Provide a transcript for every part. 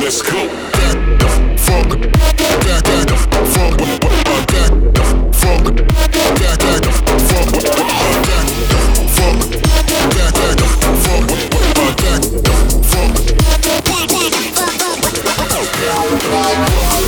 Let's go. Back, fuck. Back, fuck. Back, fuck. Back, fuck. Back, fuck. Back, fuck.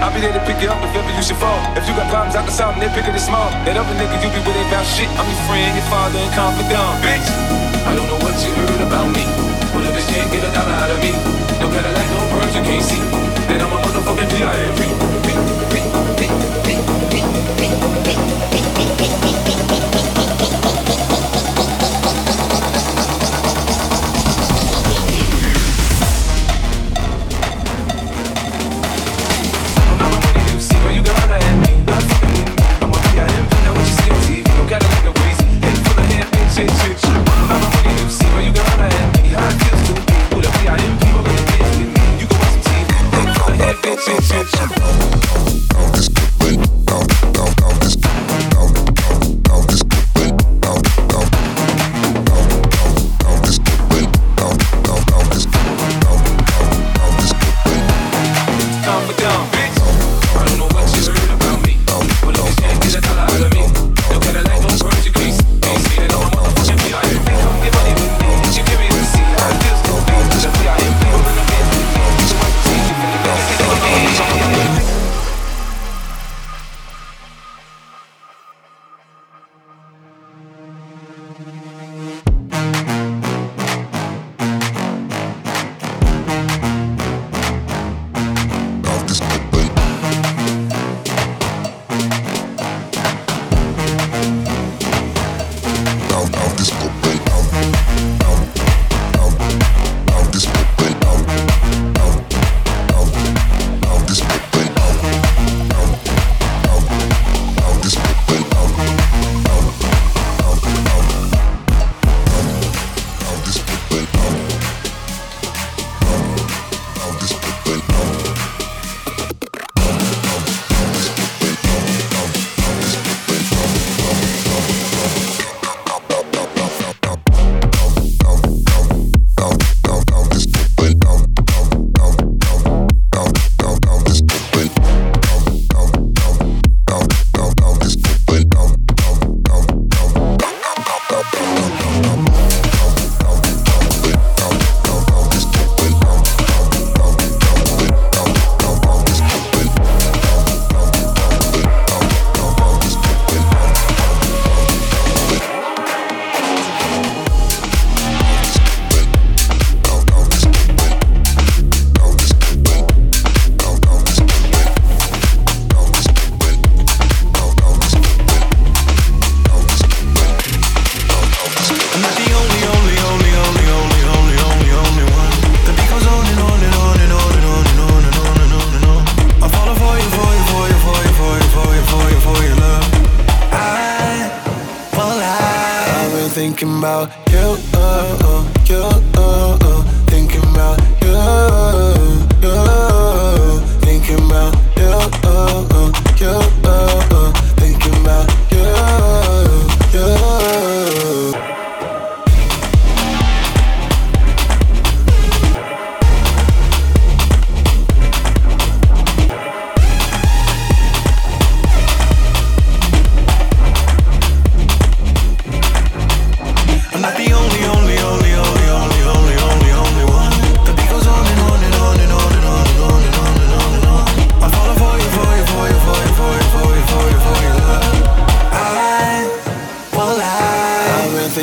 I'll be there to pick you up if ever you should fall. If you got problems, I can solve them, they pick it small. That other nigga, you be with it about shit. I'm your friend, your father, and confidant. Bitch, I don't know what you heard about me. But if bitch can't get a dollar out of me, no Cadillac, no birds, you can't see. Then I'm a motherfucking P.I.M.P.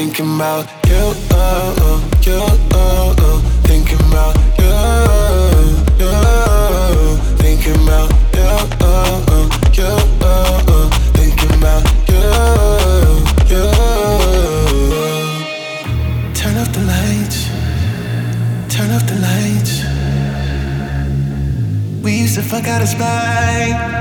thinking about you, oh, oh, you, oh, oh, thinking about you, you, thinking about you, oh, oh, you, oh, oh, thinking about you, you. Turn off the lights, turn off the lights. We used to fuck out of spite.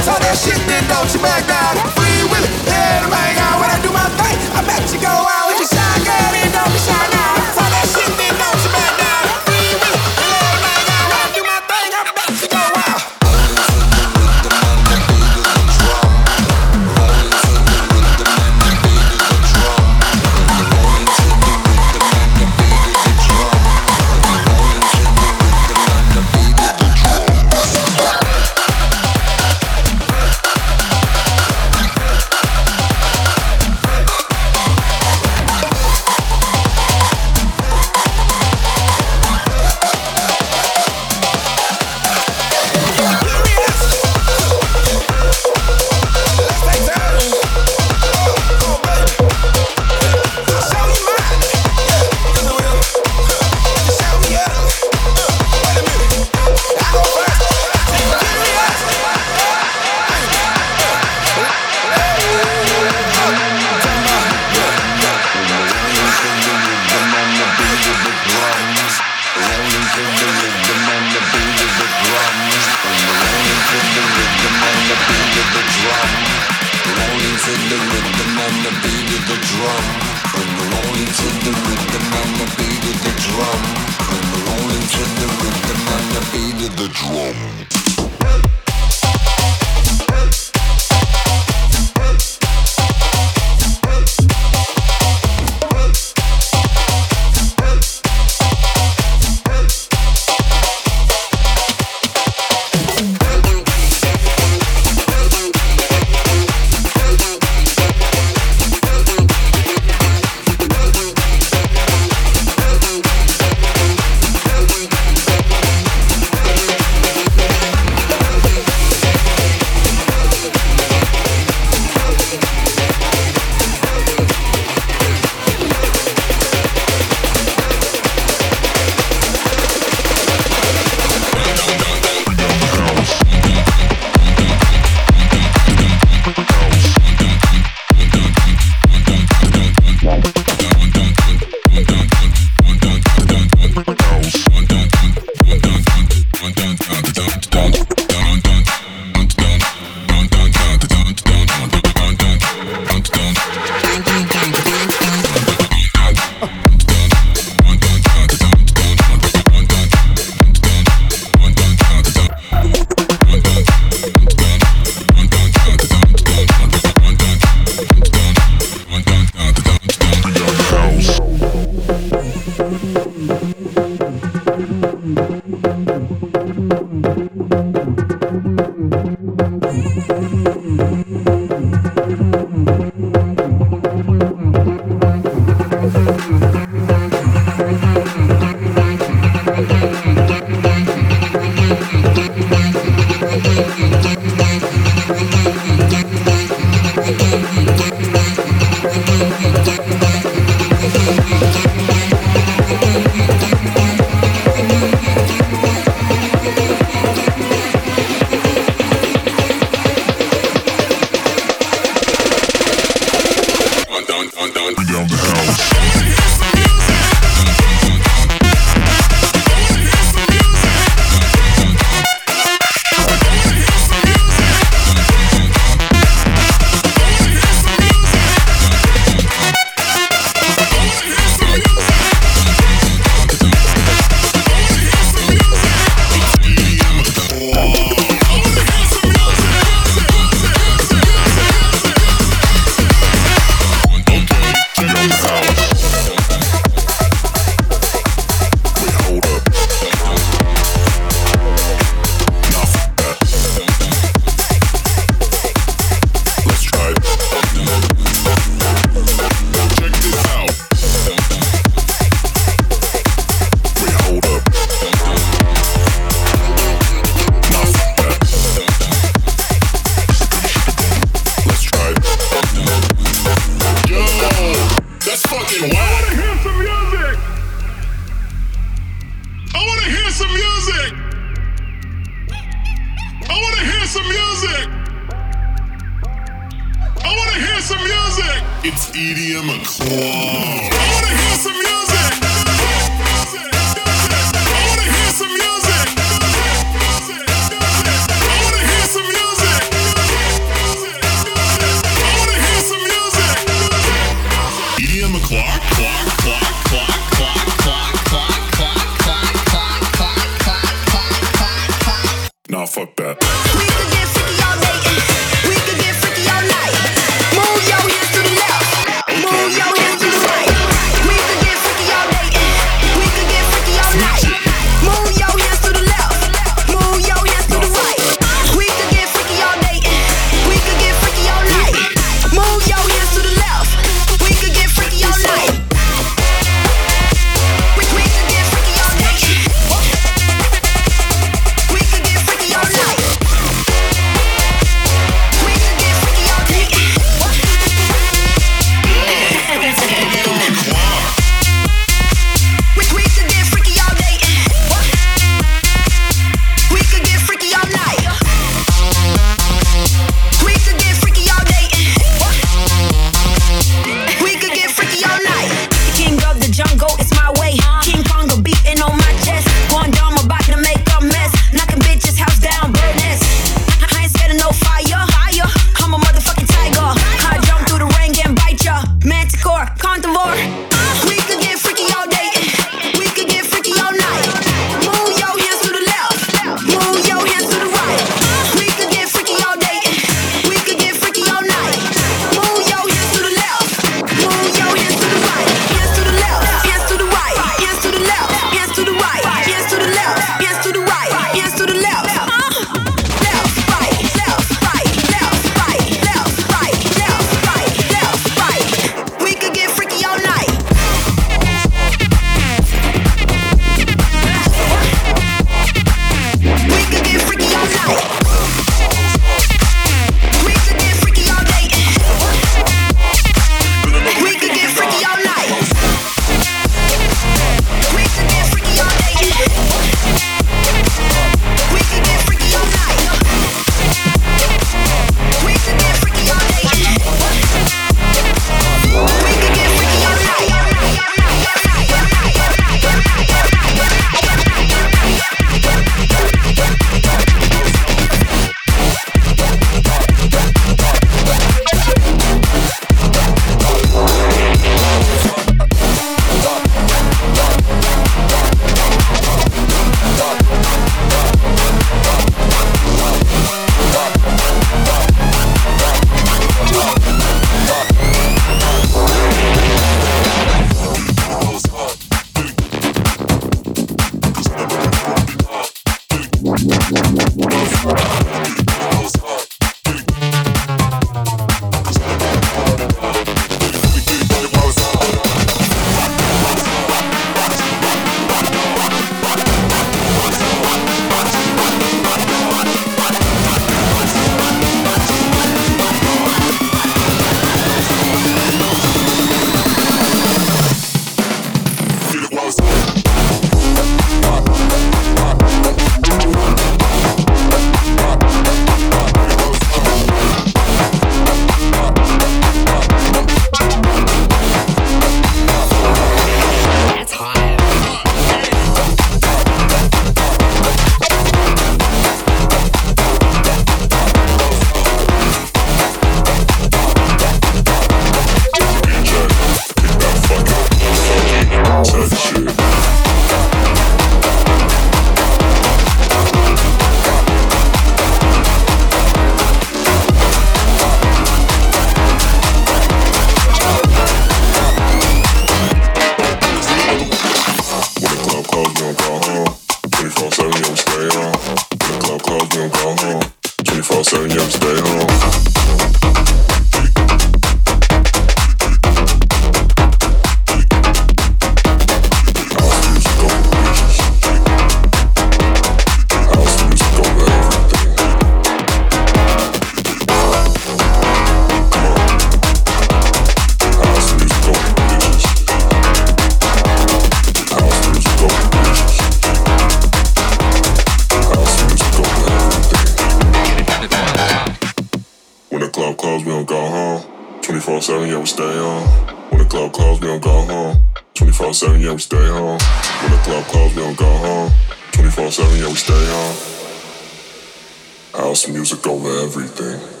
house music over everything.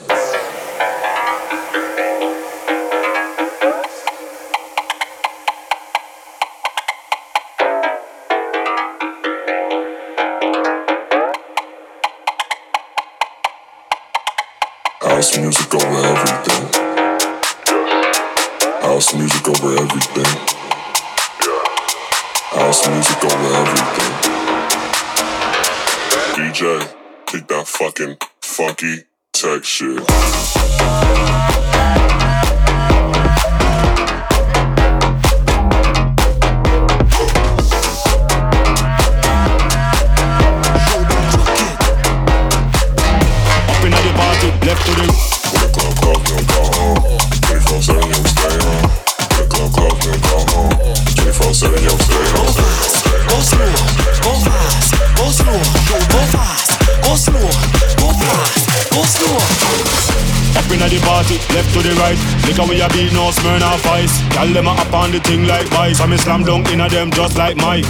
Go slow, go fast, go slow, go fast, go slow inna the party, left to the right. Look how we a beat, no smirn or vice. Gyal them a up on the thing like vice. So me slam dunk inna them just like Mike.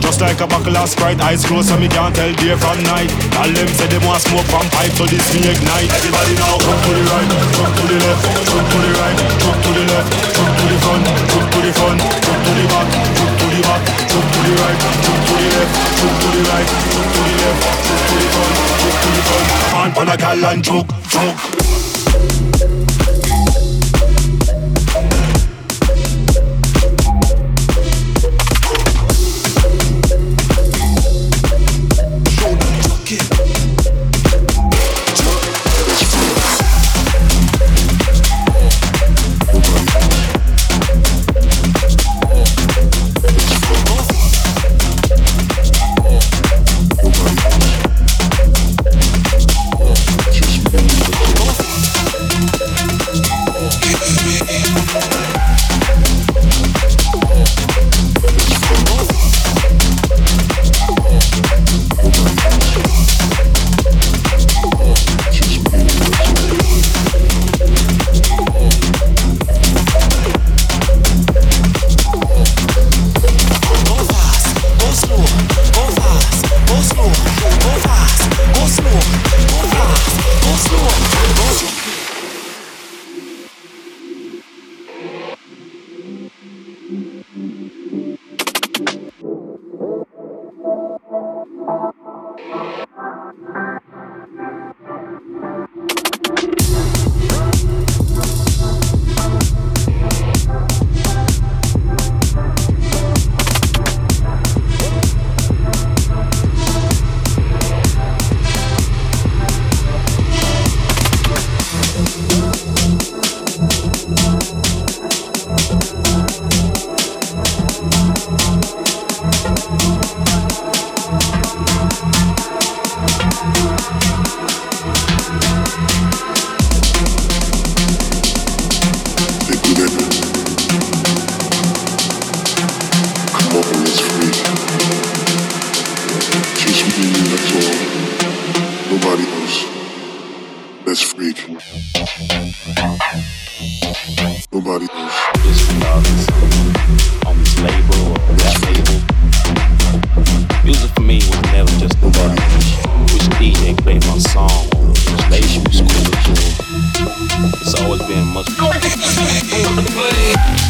Just like a buckle of Sprite, eyes closed so me can't tell day from night. Gyal them say they want smoke from pipe, so this me ignite. Everybody now, jump to the right, jump to the left, jump to the right, jump to the left, jump to the front, jump to the front, jump to the back, jump to the back, jump to the right, jump to the left, jump to the right, jump to the left, jump to the front, jump to the front. Man, for the gal and choke, choke. These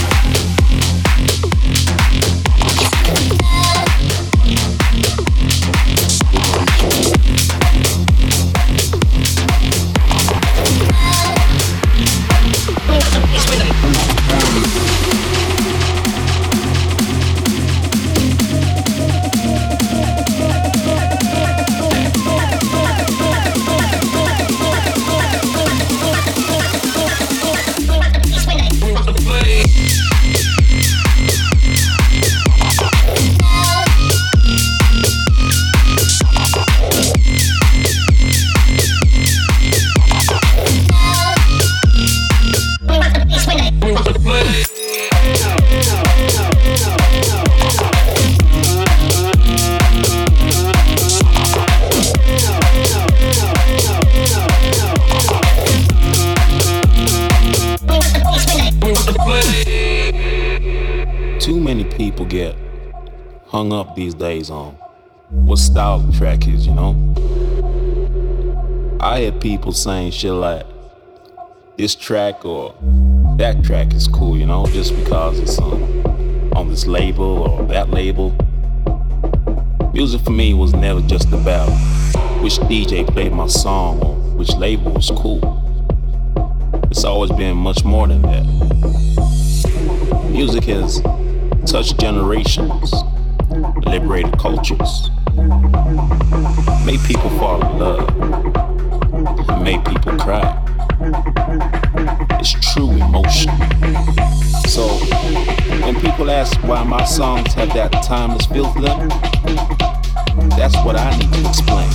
days on what style the track is, you know? I hear people saying shit like this track or that track is cool, you know, just because it's on, on this label or that label. Music for me was never just about which DJ played my song or which label was cool. It's always been much more than that. Music has touched generations liberated cultures, made people fall in love, made people cry. It's true emotion. So when people ask why my songs have that timeless feel to them, that's what I need to explain.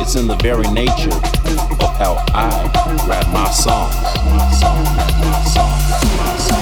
It's in the very nature of how I write my songs. My my my song.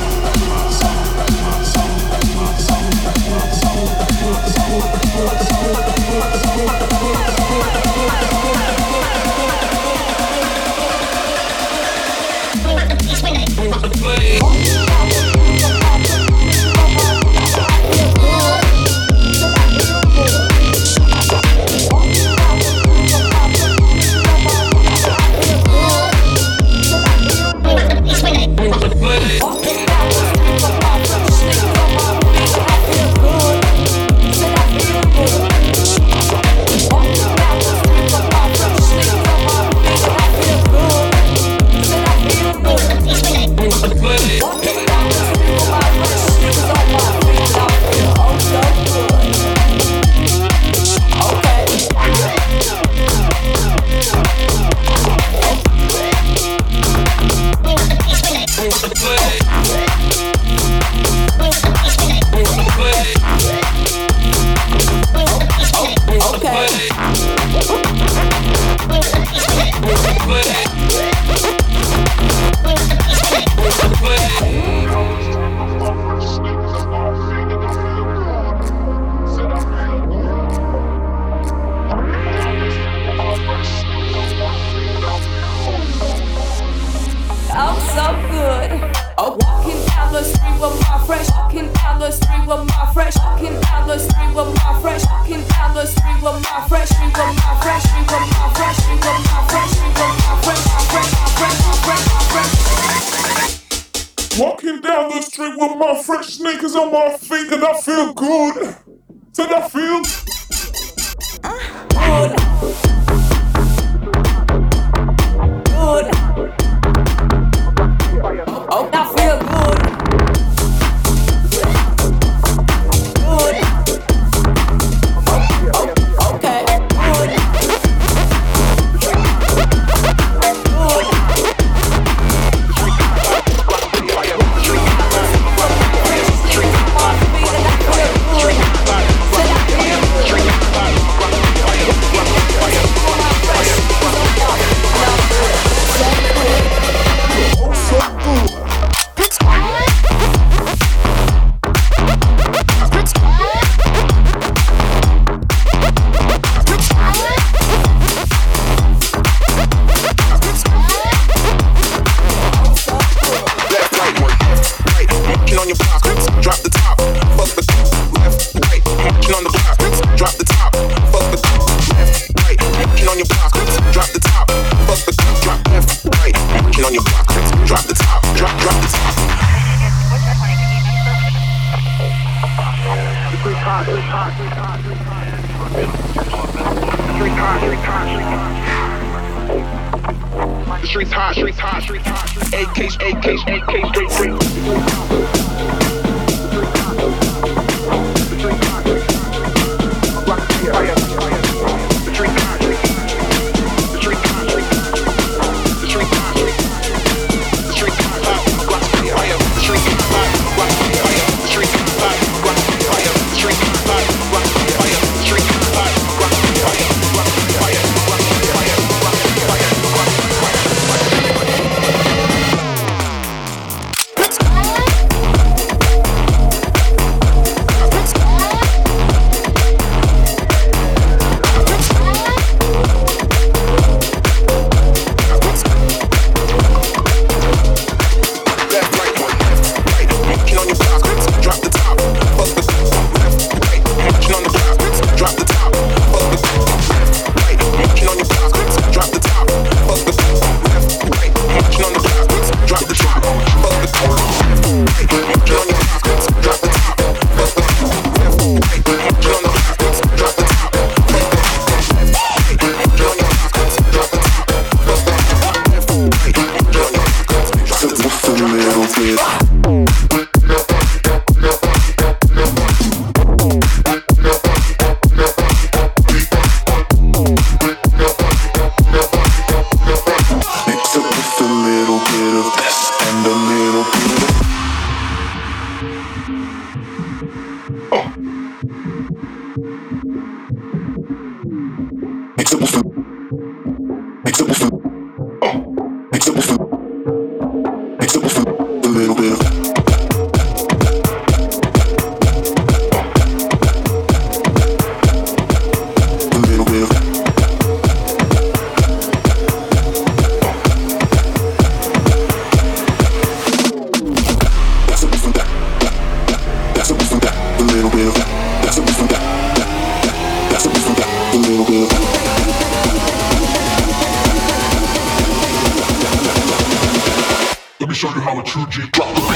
Let me show you how a true G drop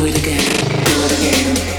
Work again, do it Work